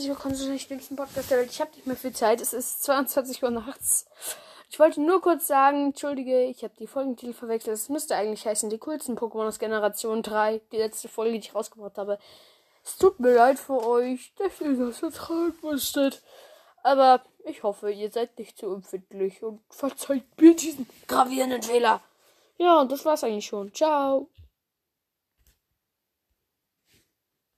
herzlich willkommen zu den schlimmsten Podcast der Welt. Ich habe nicht mehr viel Zeit. Es ist 22 Uhr nachts. Ich wollte nur kurz sagen, entschuldige, ich habe die Folgentitel verwechselt. Es müsste eigentlich heißen, die coolsten Pokémon aus Generation 3. Die letzte Folge, die ich rausgebracht habe. Es tut mir leid für euch, dass ihr das ertragen musstet. Aber ich hoffe, ihr seid nicht zu empfindlich und verzeiht mir diesen gravierenden Fehler. Ja, und das war's eigentlich schon. Ciao.